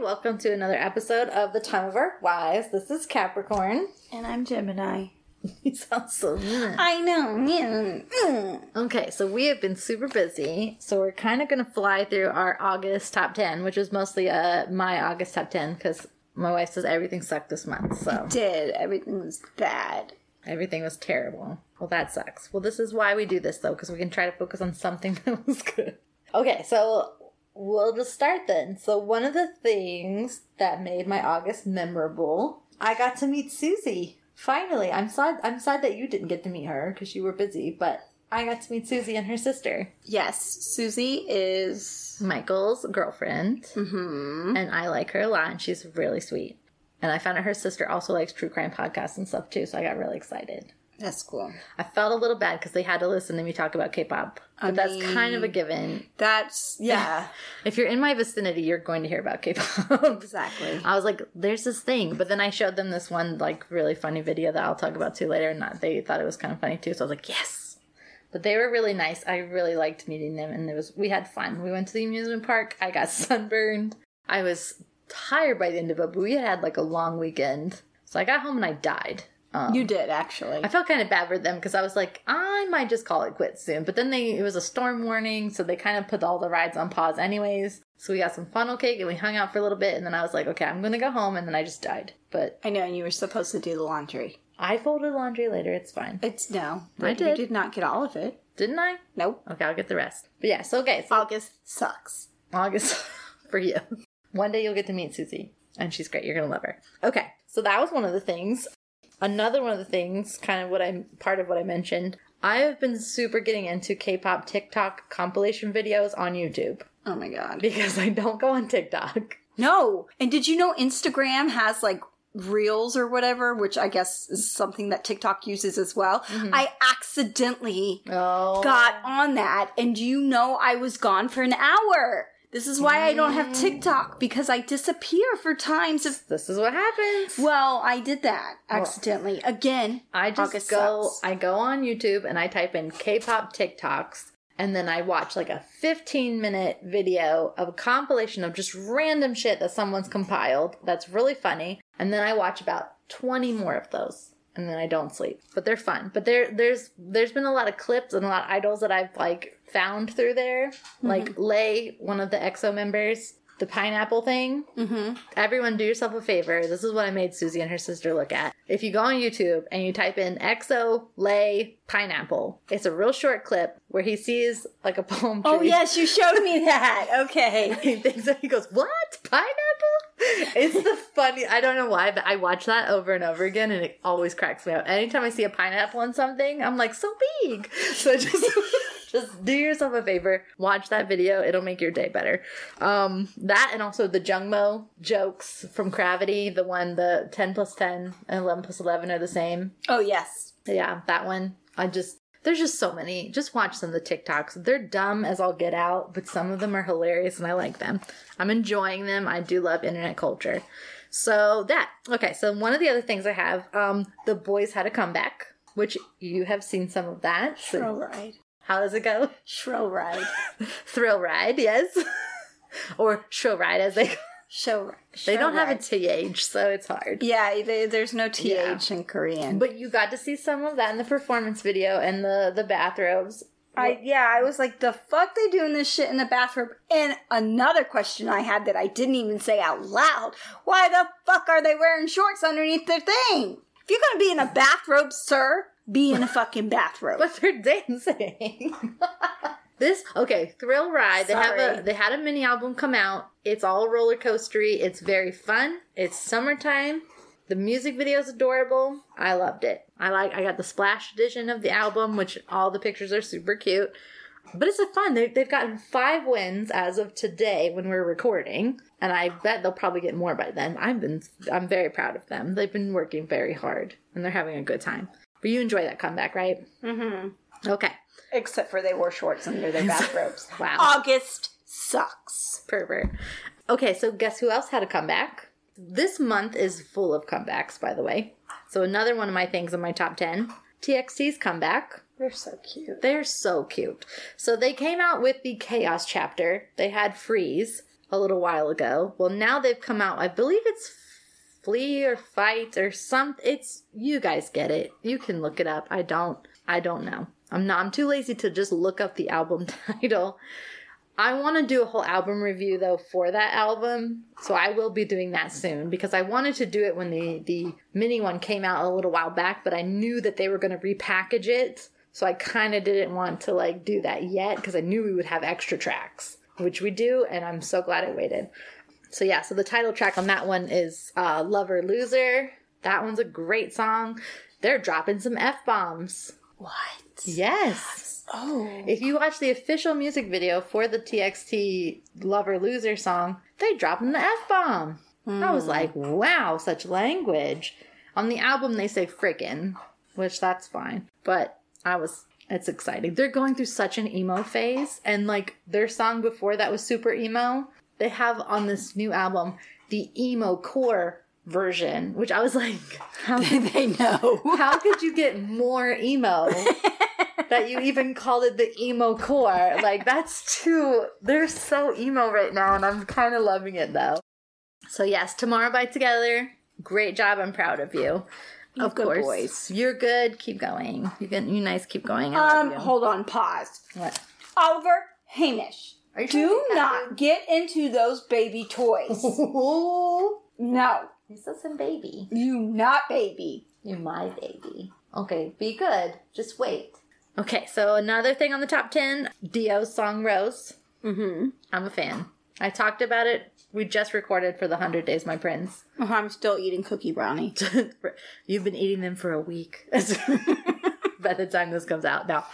Welcome to another episode of The Time of Our Wives. This is Capricorn. And I'm Gemini. You sound so mean. I know. mm. Okay, so we have been super busy, so we're kind of going to fly through our August top 10, which is mostly uh, my August top 10 because my wife says everything sucked this month, so Did everything was bad. everything was terrible. Well, that sucks. Well, this is why we do this, though, because we can try to focus on something that was good. Okay, so we'll just start then. So, one of the things that made my August memorable, I got to meet Susie. Finally, I'm sad. I'm sad that you didn't get to meet her because you were busy, but I got to meet Susie and her sister, Yes, Susie is. Michael's girlfriend, hmm and I like her a lot, and she's really sweet. And I found out her sister also likes true crime podcasts and stuff too, so I got really excited. That's cool. I felt a little bad because they had to listen to me talk about K-pop, but I that's kind of a given. That's yeah, If you're in my vicinity, you're going to hear about K-pop. exactly. I was like, "There's this thing," but then I showed them this one like really funny video that I'll talk about too later, and they thought it was kind of funny too. So I was like, "Yes!" But they were really nice. I really liked meeting them, and it was we had fun. We went to the amusement park. I got sunburned. I was tired by the end of it, but we had had like a long weekend. So I got home and I died. Um, You did actually. I felt kind of bad for them because I was like, I might just call it quits soon. But then they it was a storm warning, so they kind of put all the rides on pause anyways. So we got some funnel cake and we hung out for a little bit, and then I was like, okay, I'm gonna go home, and then I just died. But I know, and you were supposed to do the laundry. I folded laundry later. It's fine, It's no, I you did. did not get all of it. didn't I? Nope. Okay, I'll get the rest. But yeah, so okay, so August sucks. August for you. One day you'll get to meet Susie, and she's great. You're gonna love her. Okay, so that was one of the things. Another one of the things, kind of what I'm part of what I mentioned. I have been super getting into K-pop TikTok compilation videos on YouTube Oh my god. because I don't go on TikTok. No. And did you know Instagram has like reels or whatever, which I guess is something that TikTok uses as well? Mm-hmm. I accidentally Oh, got on that and you know I was gone for an hour. This is why I don't have mm. TikTok because I disappear for times of this is what happens. well, I did that accidentally. Again, I just August go sucks. I go on YouTube and I type in K-pop TikToks and then I watch like a 15 minute video of a compilation of just random shit that someone's compiled that's really funny and then I watch about 20 more of those and then I don't sleep. But they're fun. But there there's there's been a lot of clips and a lot of idols that I've like found through there. Like Lay, one of the EXO members, the pineapple thing. Mhm. Everyone, do yourself a favor. This is what I made Susie and her sister look at. If you go on YouTube and you type in EXO Lay Pineapple, it's a real short clip where he sees like a palm tree. Oh yes, you showed me that. Okay. He thinks that he goes, What? Pineapple? It's the funny I don't know why, but I watch that over and over again and it always cracks me up. Anytime I see a pineapple on something, I'm like, so big. So just just do yourself a favor, watch that video, it'll make your day better. Um that and also the Jungmo jokes from CRAVITY, the one the ten plus ten and eleven plus eleven are the same. Oh yes. Yeah, that one. I just there's just so many. Just watch some of the TikToks. They're dumb as I'll get out, but some of them are hilarious and I like them. I'm enjoying them. I do love internet culture. So that okay, so one of the other things I have, um, the boys had a comeback, which you have seen some of that. So Shrill ride. how does it go? Shrill ride. Thrill ride, yes. or show ride as they Show. they don't have a th, so it's hard. Yeah, they, there's no th Yeah. in Korean. But you got to see some of that in the performance video and the the bathrobes. I yeah, I was like, the fuck they doing this shit in the bathroom? And another question I had that I didn't even say out loud: Why the fuck are they wearing shorts underneath their thing? If you're gonna be in a bathrobe, sir, be in a fucking bathrobe. but they're dancing. this okay, Thrill Ride. They have a they had a mini album come out. It's all roller coastery. It's very fun. It's summertime. The music video is adorable. I loved it. I like. I got the splash edition of the album, which all the pictures are super cute. But it's a fun. They, they've gotten five wins as of today when we're recording, and I bet they'll probably get more by then. I've been. I'm very proud of them. They've been working very hard, and they're having a good time. But you enjoy that comeback, right? Mm-hmm. Okay. Except for they wore shorts under their bathrobes. Wow. August sucks. Pervert. Okay, so guess who else had a comeback? This month is full of comebacks, by the way. So another one of my things in my top 10. TXT's comeback. They're so cute. They're so cute. So they came out with the Chaos chapter. They had Freeze. a little while ago. Well, now they've come out. I believe it's Flee or Fight or some. It's you guys get it. You can look it up. I don't. I don't know. I'm not. I'm too lazy to just look up the album title. I want to do a whole album review though for that album, so I will be doing that soon because I wanted to do it when the the mini one came out a little while back, but I knew that they were going to repackage it, so I kind of didn't want to like do that yet because I knew we would have extra tracks, which we do, and I'm so glad I waited. So yeah, so the title track on that one is uh, "Lover Loser." That one's a great song. They're dropping some f bombs. What? Yes. Oh. If you watch the official music video for the TXT Lover Loser song, they drop in the F bomb. I was like, wow, such language. On the album, they say frickin', which that's fine. But I was, it's exciting. They're going through such an emo phase, and like their song before that was super emo. They have on this new album the emo core version, which I was like, how did they know. how could you get more emo that you even called it the emo core? Like that's too they're so emo right now and I'm kind of loving it though. So yes, tomorrow by together. Great job. I'm proud of you. Of good course. boys. You're good. Keep going. You get you nice keep going. I Um, you. hold on, pause. What? Oliver Hamish. You Do not get into those baby toys. No. This isn't baby. You not baby. You're my baby. Okay, be good. Just wait. Okay, so another thing on the top 10 D.O.'s song Rose. Mm-hmm. I'm a fan. I talked about it. We just recorded for the 100 Days My Prince. I'm still eating cookie brownie. You've been eating them for a week by the time this comes out. Now,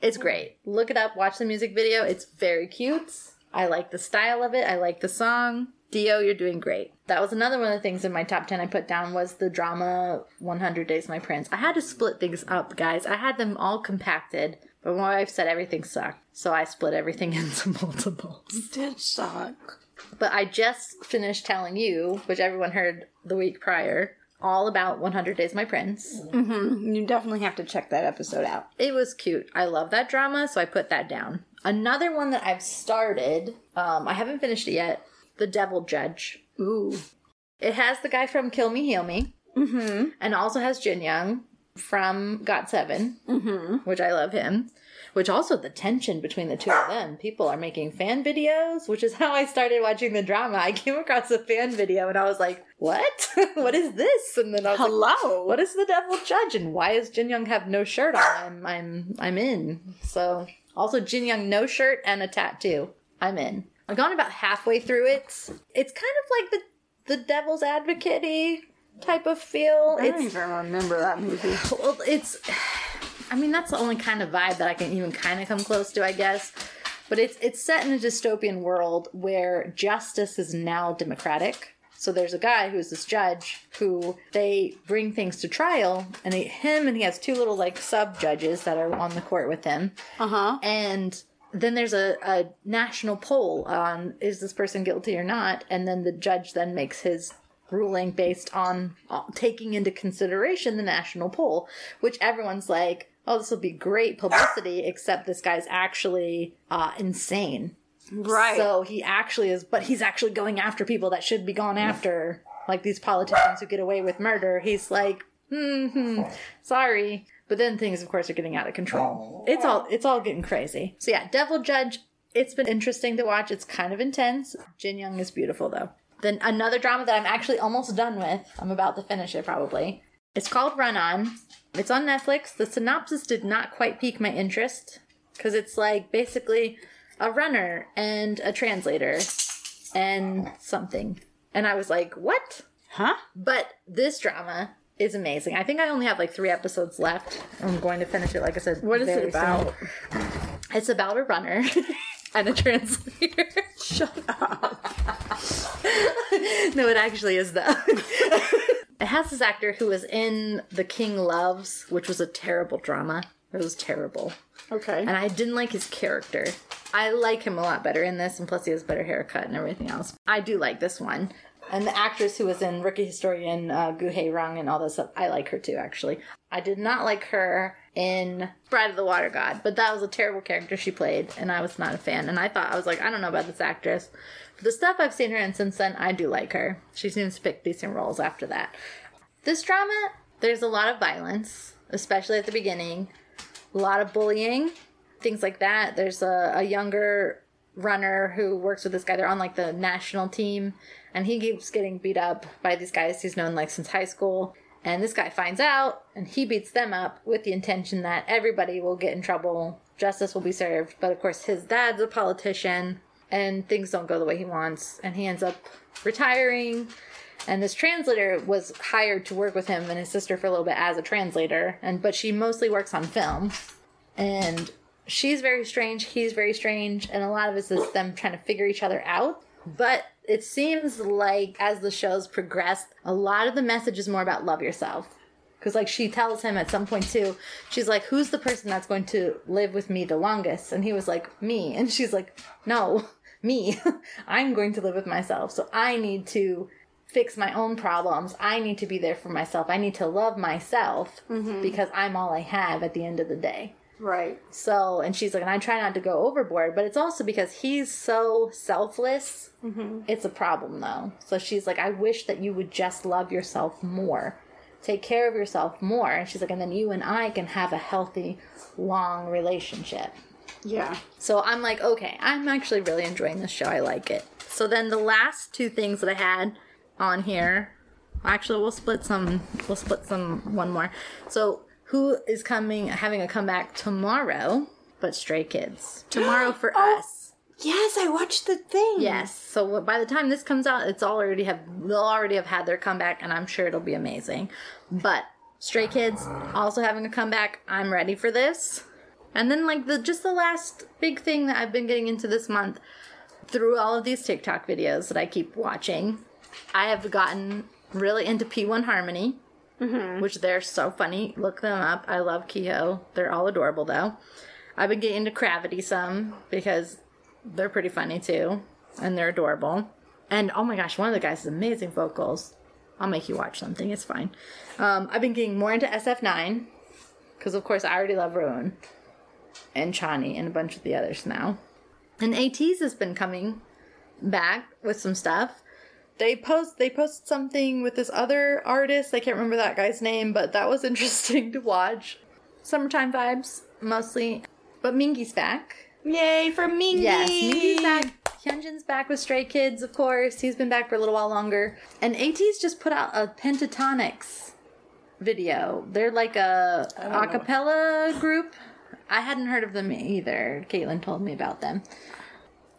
it's great. Look it up, watch the music video. It's very cute. I like the style of it. I like the song. D.O., you're doing great. That was another one of the things in my top 10 I put down was the drama 100 Days My Prince. I had to split things up, guys. I had them all compacted, but my wife said everything sucked. So I split everything into multiples. Did suck. But I just finished telling you, which everyone heard the week prior, all about 100 Days My Prince. Mm-hmm. You definitely have to check that episode out. It was cute. I love that drama, so I put that down. Another one that I've started, um, I haven't finished it yet The Devil Judge. Ooh. It has the guy from Kill Me, Heal Me, Mm-hmm. and also has Jin Young from Got 7 Mm-hmm. which I love him. Which also the tension between the two of them. People are making fan videos, which is how I started watching the drama. I came across a fan video and I was like, "What? what is this?" And then I was like, Hello. what is the devil judge and why does Jin Young have no shirt on? I'm I'm I'm in. So also Jin Young no shirt and a tattoo. I'm in. I've gone about halfway through it. It's kind of like the the devil's advocate type of feel. I don't It's even remember that movie. well, it's. I mean, that's the only kind of vibe that I can even kind of come close to, I guess. But it's it's set in a dystopian world where justice is now democratic. So there's a guy who's this judge who they bring things to trial, and he, him and he has two little like sub judges that are on the court with him, Uh-huh. and then there's a, a national poll on is this person guilty or not, and then the judge then makes his ruling based on uh, taking into consideration the national poll, which everyone's like, oh, this will be great publicity, except this guy's actually uh, insane. Right. So he actually is, but he's actually going after people that should be gone after, like these politicians who get away with murder. He's like, hmm, sorry. But then things, of course, are getting out of control. It's all it's all getting crazy. So yeah, Devil Judge. It's been interesting to watch. It's kind of intense. Jin Young is beautiful though. Then another drama that I'm actually almost done with. I'm about to finish it probably. It's called Run On. It's on Netflix. The synopsis did not quite pique my interest because it's like basically a runner and a translator and something. And I was like, what? huh? But this drama is amazing. I think I only have like three episodes left. I'm going to finish it, like I said. What is it about? soon. It's about a runner and a translator. Shut up. no, it actually is though. it has this actor who was in The King Loves, which was a terrible drama. It was terrible. Okay. And I didn't like his character. I like him a lot better in this, and plus he has better haircut and everything else. I do like this one. And the actress who was in Rookie Historian, uh, Goo Hae-ryung, and all this stuff, I like her too, actually. I did not like her in Bride of the Water God, but that was a terrible character she played, and I was not a fan. And I thought, I was like, I don't know about this actress. The stuff I've seen her in since then, I do like her. She seems to pick decent roles after that. This drama, there's a lot of violence, especially at the beginning. A lot of bullying, things like that. There's a, a younger runner who works with this guy. They're on like the national team, and he keeps getting beat up by these guys he's known like since high school. And this guy finds out, and he beats them up with the intention that everybody will get in trouble, justice will be served. But of course, his dad's a politician, and things don't go the way he wants, and he ends up retiring. And this translator was hired to work with him and his sister for a little bit as a translator, and but she mostly works on film. And she's very strange, he's very strange, and a lot of it is them trying to figure each other out. But it seems like as the shows progress, a lot of the message is more about love yourself. Because, like, she tells him at some point, too, she's like, Who's the person that's going to live with me the longest? And he was like, Me. And she's like, No, me. I'm going to live with myself. So I need to fix my own problems. I need to be there for myself. I need to love myself mm-hmm. because I'm all I have at the end of the day. Right. So, and she's like, and I try not to go overboard, but it's also because he's so selfless. Mm-hmm. It's a problem, though. So she's like, I wish that you would just love yourself more, take care of yourself more. And she's like, and then you and I can have a healthy, long relationship. Yeah. So I'm like, okay, I'm actually really enjoying this show. I like it. So then the last two things that I had on here, actually, we'll split some. We'll split some one more. So who is coming, having a comeback tomorrow? But Stray Kids tomorrow for Oh. us. Yes, I watched the thing. Yes. So by the time this comes out, it's already have they'll already have had their comeback, and I'm sure it'll be amazing. But Stray Kids also having a comeback. I'm ready for this. And then like the just the last big thing that I've been getting into this month through all of these TikTok videos that I keep watching, I have gotten really into P1 Harmony, which they're so funny. Look them up. I love Keeho. They're all adorable though. I've been getting into CRAVITY some because they're pretty funny too, and they're adorable. And oh my gosh, one of the guys has amazing vocals. I'll make you watch something. It's fine. Um, I've been getting more into SF9 because, of course, I already love Rowoon and Chani and a bunch of the others now. And ATEEZ has been coming back with some stuff. They post they posted something with this other artist. I can't remember that guy's name, but that was interesting to watch. Summertime vibes mostly, but Mingi's back. Yay for Mingi. Yes, Mingi's back. Hyunjin's back with Stray Kids, of course. He's been back for a little while longer. And ATEEZ just put out a Pentatonix video. They're like a a cappella group. I hadn't heard of them either. Caitlin told me about them.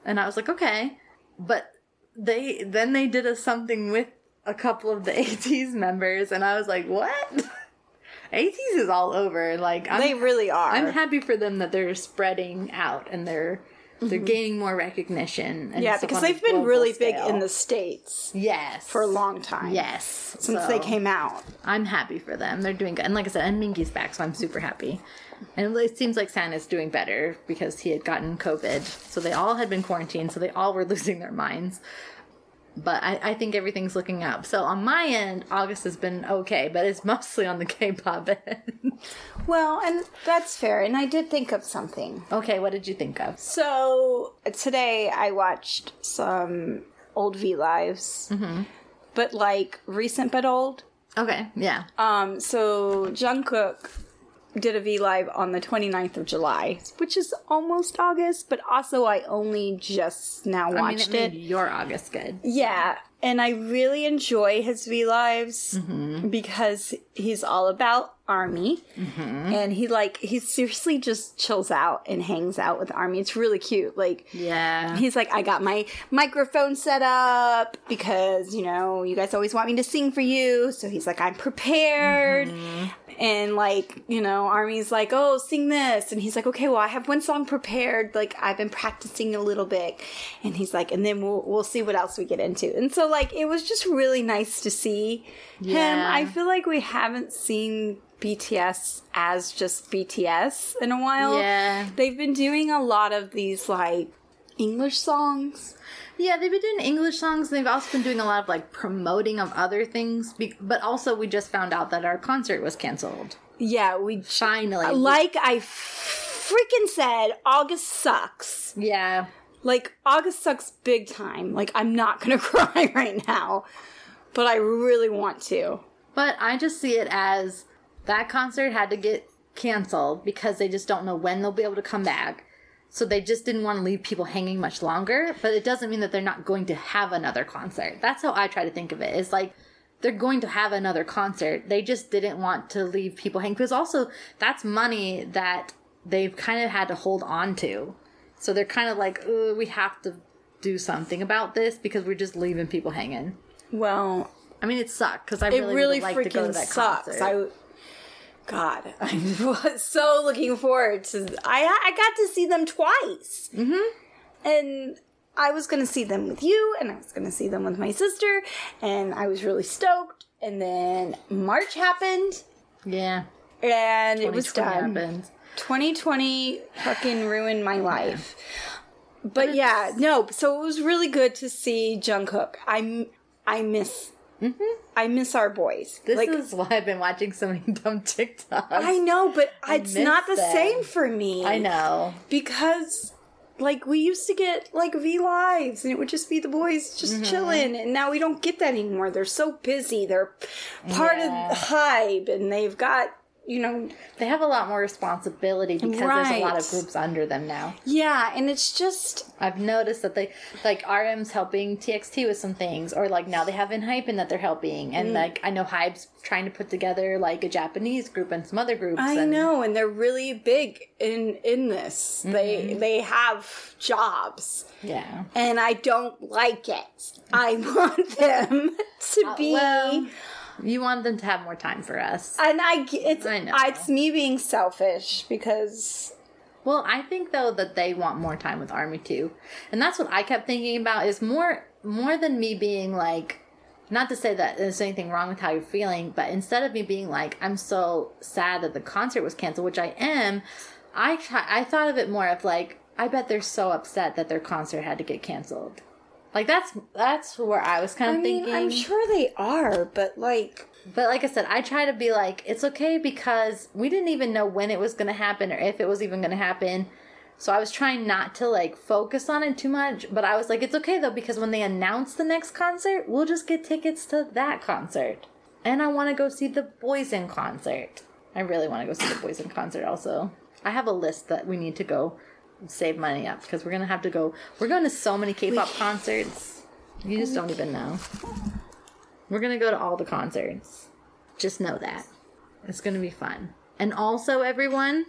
And I was like, okay. But they then they did a something with a couple of the ATEEZ members and I was like, what? ATEEZ is all over. Like I'm They really are. I'm happy for them that they're spreading out and they're they're gaining more recognition. And Mm-hmm. yeah, because they've been really big in the States yes for a long time. yes Since So, they came out. I'm happy for them. They're doing good, and like I said, and Mingi's back, so I'm super happy. And it seems like Santa's doing better because he had gotten COVID, so they all had been quarantined, so they all were losing their minds. But I, I think everything's looking up. So on my end, August has been okay, but it's mostly on the K-pop end. Well, and that's fair. And I did think of something. okay, what did you think of? So today I watched some old V lives, but like recent but old. Okay, yeah. Um, so Jungkook did a V live on the 29th of July, which is almost August, but also I only just now I mean, watched it made it. your August good. Yeah, and I really enjoy his V lives mm-hmm. because he's all about army, mm-hmm. and he like he seriously just chills out and hangs out with army. It's really cute. Like Yeah. he's like, I got my microphone set up because you know you guys always want me to sing for you. So he's like, I'm prepared. Mm-hmm. And like, you know, Army's like, oh, sing this. And he's like, okay, well, I have one song prepared. Like, I've been practicing a little bit. And he's like, and then we'll, we'll see what else we get into. And so, like, it was just really nice to see him. I feel like we haven't seen BTS as just BTS in a while. Yeah. They've been doing a lot of these, like, English songs. Yeah, they've been doing English songs. They've also been doing a lot of like promoting of other things. But also, we just found out that our concert was canceled. Yeah, we Finally. Uh, like I freaking said, August sucks. yeah. Like August sucks big time. Like I'm not gonna cry right now, but I really want to. But I just see it as that concert had to get canceled because they just don't know when they'll be able to come back. So they just didn't want to leave people hanging much longer. But it doesn't mean that they're not going to have another concert. That's how I try to think of it. It's like they're going to have another concert. They just didn't want to leave people hanging because also that's money that they've kind of had to hold on to. So they're kind of like, we have to do something about this because we're just leaving people hanging. Well, I mean, it sucked because I really, really would like to go to freaking that sucks. concert. I, God, I was so looking forward to. I I got to see them twice, mm-hmm. and I was going to see them with you, and I was going to see them with my sister, and I was really stoked. And then March happened, yeah, and it was 2020 done. happened. 2020 fucking ruined my life. But, it's- yeah, no. So it was really good to see Jungkook. I I miss. I miss our boys. This like is why I've been watching so many dumb TikToks. I know, but I it's not the them. same for me. I know. because like we used to get like V lives, and it would just be the boys just Mm-hmm. chilling, and now we don't get that anymore. They're so busy. They're part Yeah. of hype, and they've got you know They have a lot more responsibility because there's a lot of groups under them now. yeah, and it's just I've noticed that they like RM's helping TXT with some things, or like now they have Hypen that they're helping, Mm. and like I know HYBE's trying to put together like a Japanese group and some other groups. I and, know, and they're really big in in this. They Mm-hmm. they have jobs. Yeah. And I don't like it. I want them to be Uh, Well, you want them to have more time for us. and I, it's, I know. it's me being selfish because Well, I think though that they want more time with Army too, and that's what I kept thinking about. Is more more than me being like, not to say that there's anything wrong with how you're feeling, but instead of me being like, I'm so sad that the concert was canceled, which I am, I try, I thought of it more of like, I bet they're so upset that their concert had to get canceled. Like that's that's where I was kind I of mean, thinking. I'm sure they are, but like But like I said, I try to be like, it's okay because we didn't even know when it was going to happen or if it was even going to happen. So I was trying not to like focus on it too much. But I was like, it's okay though because when they announce the next concert, we'll just get tickets to that concert. And I want to go see the Boys in concert. I really want to go see the Boys in concert also. I have a list that we need to go save money up because we're to have to go. We're going to so many K pop concerts. You just don't even know. We're gonna go to all the concerts. Just know that. It's gonna be fun. And also, everyone,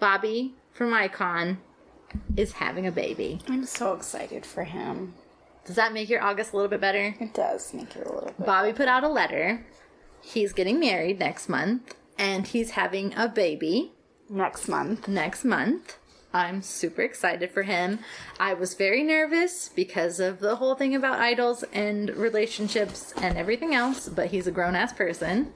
Bobby from iKON is having a baby. I'm so excited for him. Does that make your August a little bit better? It does make it a little bit. Bobby put out a letter. He's getting married next month, and he's having a baby Next month. next month. I'm super excited for him. I was very nervous because of the whole thing about idols and relationships and everything else, but he's a grown ass person.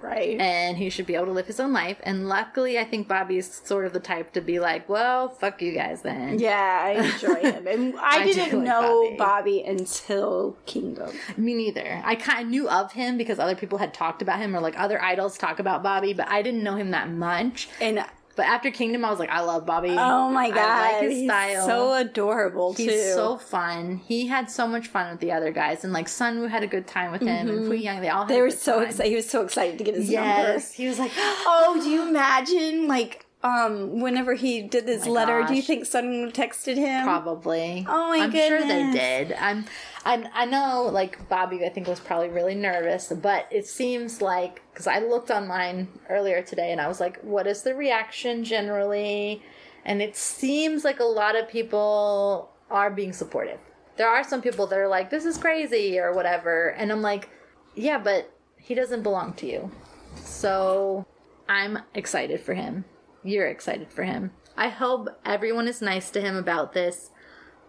Right. and he should be able to live his own life. And luckily, I think Bobby's sort of the type to be like, well, fuck you guys then. yeah, I enjoy him. And I, I didn't like know Bobby. Bobby. until Kingdom. Me neither. I kind of knew of him because other people had talked about him or like other idols talk about Bobby, but I didn't know him that much. And But after Kingdom, I was like, I love Bobby. oh my god, I like his he's style. so adorable He's too. so fun. He had so much fun with the other guys, and like Sunwoo had a good time with him, and mm-hmm. Fu Young. They all had they were so excited. He was so excited to get his number. Yes, he was like, Oh, do you imagine like um whenever he did this Oh letter, do you think someone texted him? Probably. Oh my I'm sure they did. I'm, I'm. I know, like Bobby, I think was probably really nervous, but it seems like because I looked online earlier today and I was like, "What is the reaction generally?" And it seems like a lot of people are being supportive. There are some people that are like, "This is crazy" or whatever, and I'm like, "Yeah, but he doesn't belong to you." So I'm excited for him. You're excited for him. I hope everyone is nice to him about this.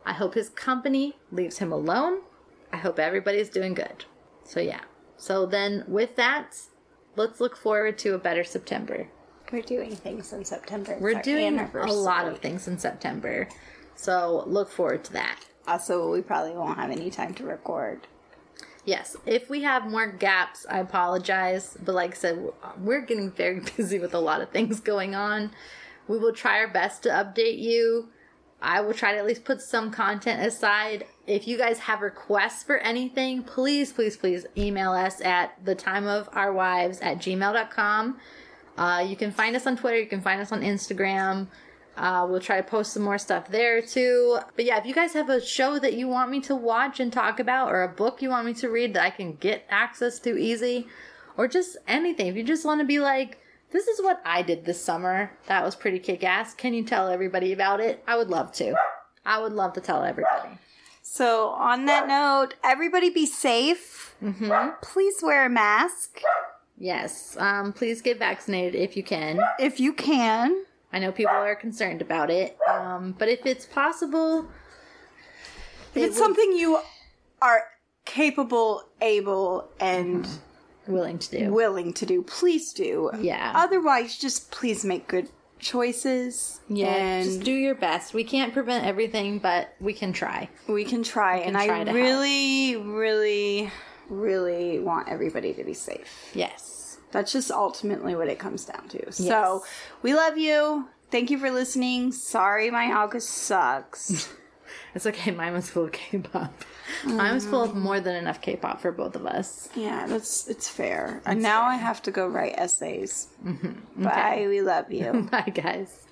I hope his company leaves him alone. I hope everybody's doing good. So, yeah. So, then with that, let's look forward to a better September. We're doing things in September. It's We're doing a lot of things in September. So, look forward to that. Also, we probably won't have any time to record. Yes, if we have more gaps, I apologize. But like I said, we're getting very busy with a lot of things going on. We will try our best to update you, I will try to at least put some content aside. If you guys have requests for anything, please, please, please email us at the time of our wives at gmail.com. Uh, you can find us on Twitter, you can find us on Instagram. Uh, we'll try to post some more stuff there too. But yeah, if you guys have a show that you want me to watch and talk about, or a book you want me to read that I can get access to easy, or just anything, if you just want to be like, this is what I did this summer. That was pretty kick ass. Can you tell everybody about it? I would love to. I would love to tell everybody. So, on that note, everybody be safe. Mm-hmm. Please wear a mask Yes. Um, please get vaccinated if you can. if you can. I know people are concerned about it. Um, but if it's possible, If it's something you are capable, able, and willing to do. willing to do, please do. Yeah. Otherwise, just please make good choices. Yeah. And just do your best. We can't prevent everything, but we can try. we can try. and try I to really, really, really want everybody to be safe. Yes. That's just ultimately what it comes down to. So we love you. Thank you for listening. Sorry, my August sucks. It's okay. Mine was full of K-pop. Mine was full of more than enough K-pop for both of us. yeah, that's it's fair. and now I have to go write essays. Mm-hmm. Bye. We love you. Bye, guys.